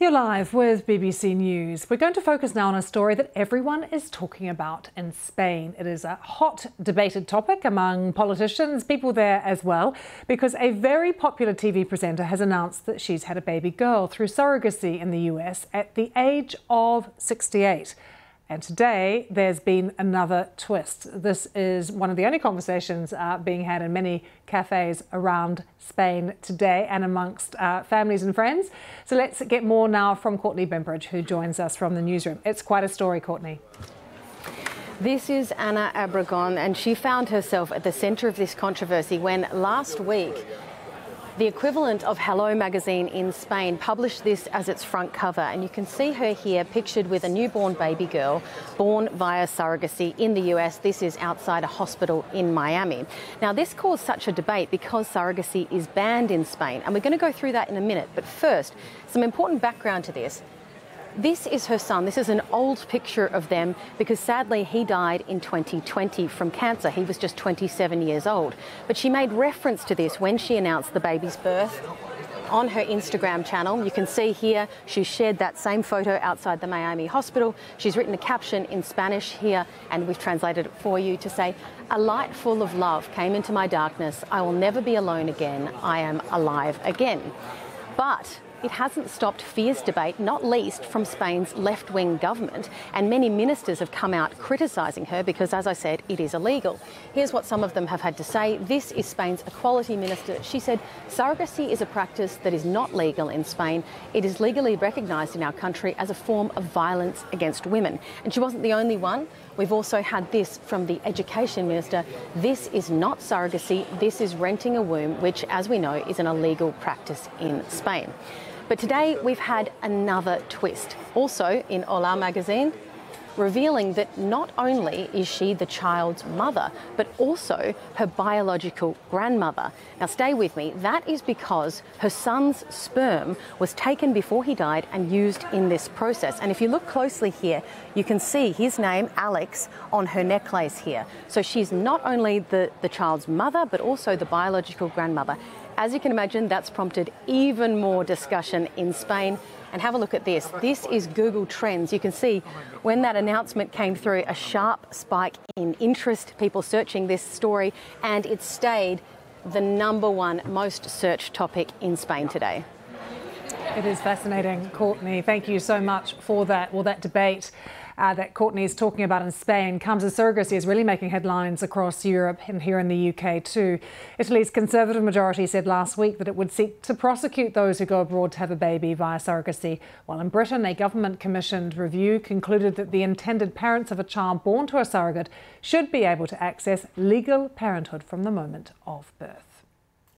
You're live with BBC News. We're going to focus now on a story that everyone is talking about in Spain. It is a hot debated topic among politicians, people there as well, because a very popular TV presenter has announced that she's had a baby girl through surrogacy in the US at the age of 68. And today there's been another twist. This is one of the only conversations uh, being had in many cafes around Spain today and amongst uh, families and friends. So let's get more now from Courtney Bembridge, who joins us from the newsroom. It's quite a story, Courtney. This is Ana Obregon, and she found herself at the centre of this controversy when last week the equivalent of Hello magazine in Spain published this as its front cover, and you can see her here pictured with a newborn baby girl born via surrogacy in the US. This is outside a hospital in Miami. Now, this caused such a debate because surrogacy is banned in Spain, and we're going to go through that in a minute. But first, some important background to this. This is her son. This is an old picture of them because sadly he died in 2020 from cancer. He was just 27 years old. But she made reference to this when she announced the baby's birth on her Instagram channel. You can see here she shared that same photo outside the Miami hospital. She's written a caption in Spanish here, and we've translated it for you to say, A light full of love came into my darkness. I will never be alone again. I am alive again. But it hasn't stopped fierce debate, not least from Spain's left wing government. And many ministers have come out criticising her because, as I said, it is illegal. Here's what some of them have had to say. This is Spain's equality minister. She said surrogacy is a practice that is not legal in Spain. It is legally recognised in our country as a form of violence against women. And she wasn't the only one. We've also had this from the Education Minister. This is not surrogacy, this is renting a womb, which, as we know, is an illegal practice in Spain. But today we've had another twist. Also in Hola magazine, revealing that not only is she the child's mother, but also her biological grandmother. Now, stay with me. That is because her son's sperm was taken before he died and used in this process. And if you look closely here, you can see his name, Alex, on her necklace here. So she's not only the, the child's mother, but also the biological grandmother. As you can imagine, that's prompted even more discussion in Spain. And have a look at this. This is Google Trends. You can see when that announcement came through, a sharp spike in interest, people searching this story, and it stayed the number one most searched topic in Spain today. It is fascinating, Courtney. Thank you so much for that. Well, that debate uh, that Courtney is talking about in Spain comes as surrogacy is really making headlines across Europe and here in the UK too. Italy's Conservative majority said last week that it would seek to prosecute those who go abroad to have a baby via surrogacy, while in Britain a government commissioned review concluded that the intended parents of a child born to a surrogate should be able to access legal parenthood from the moment of birth.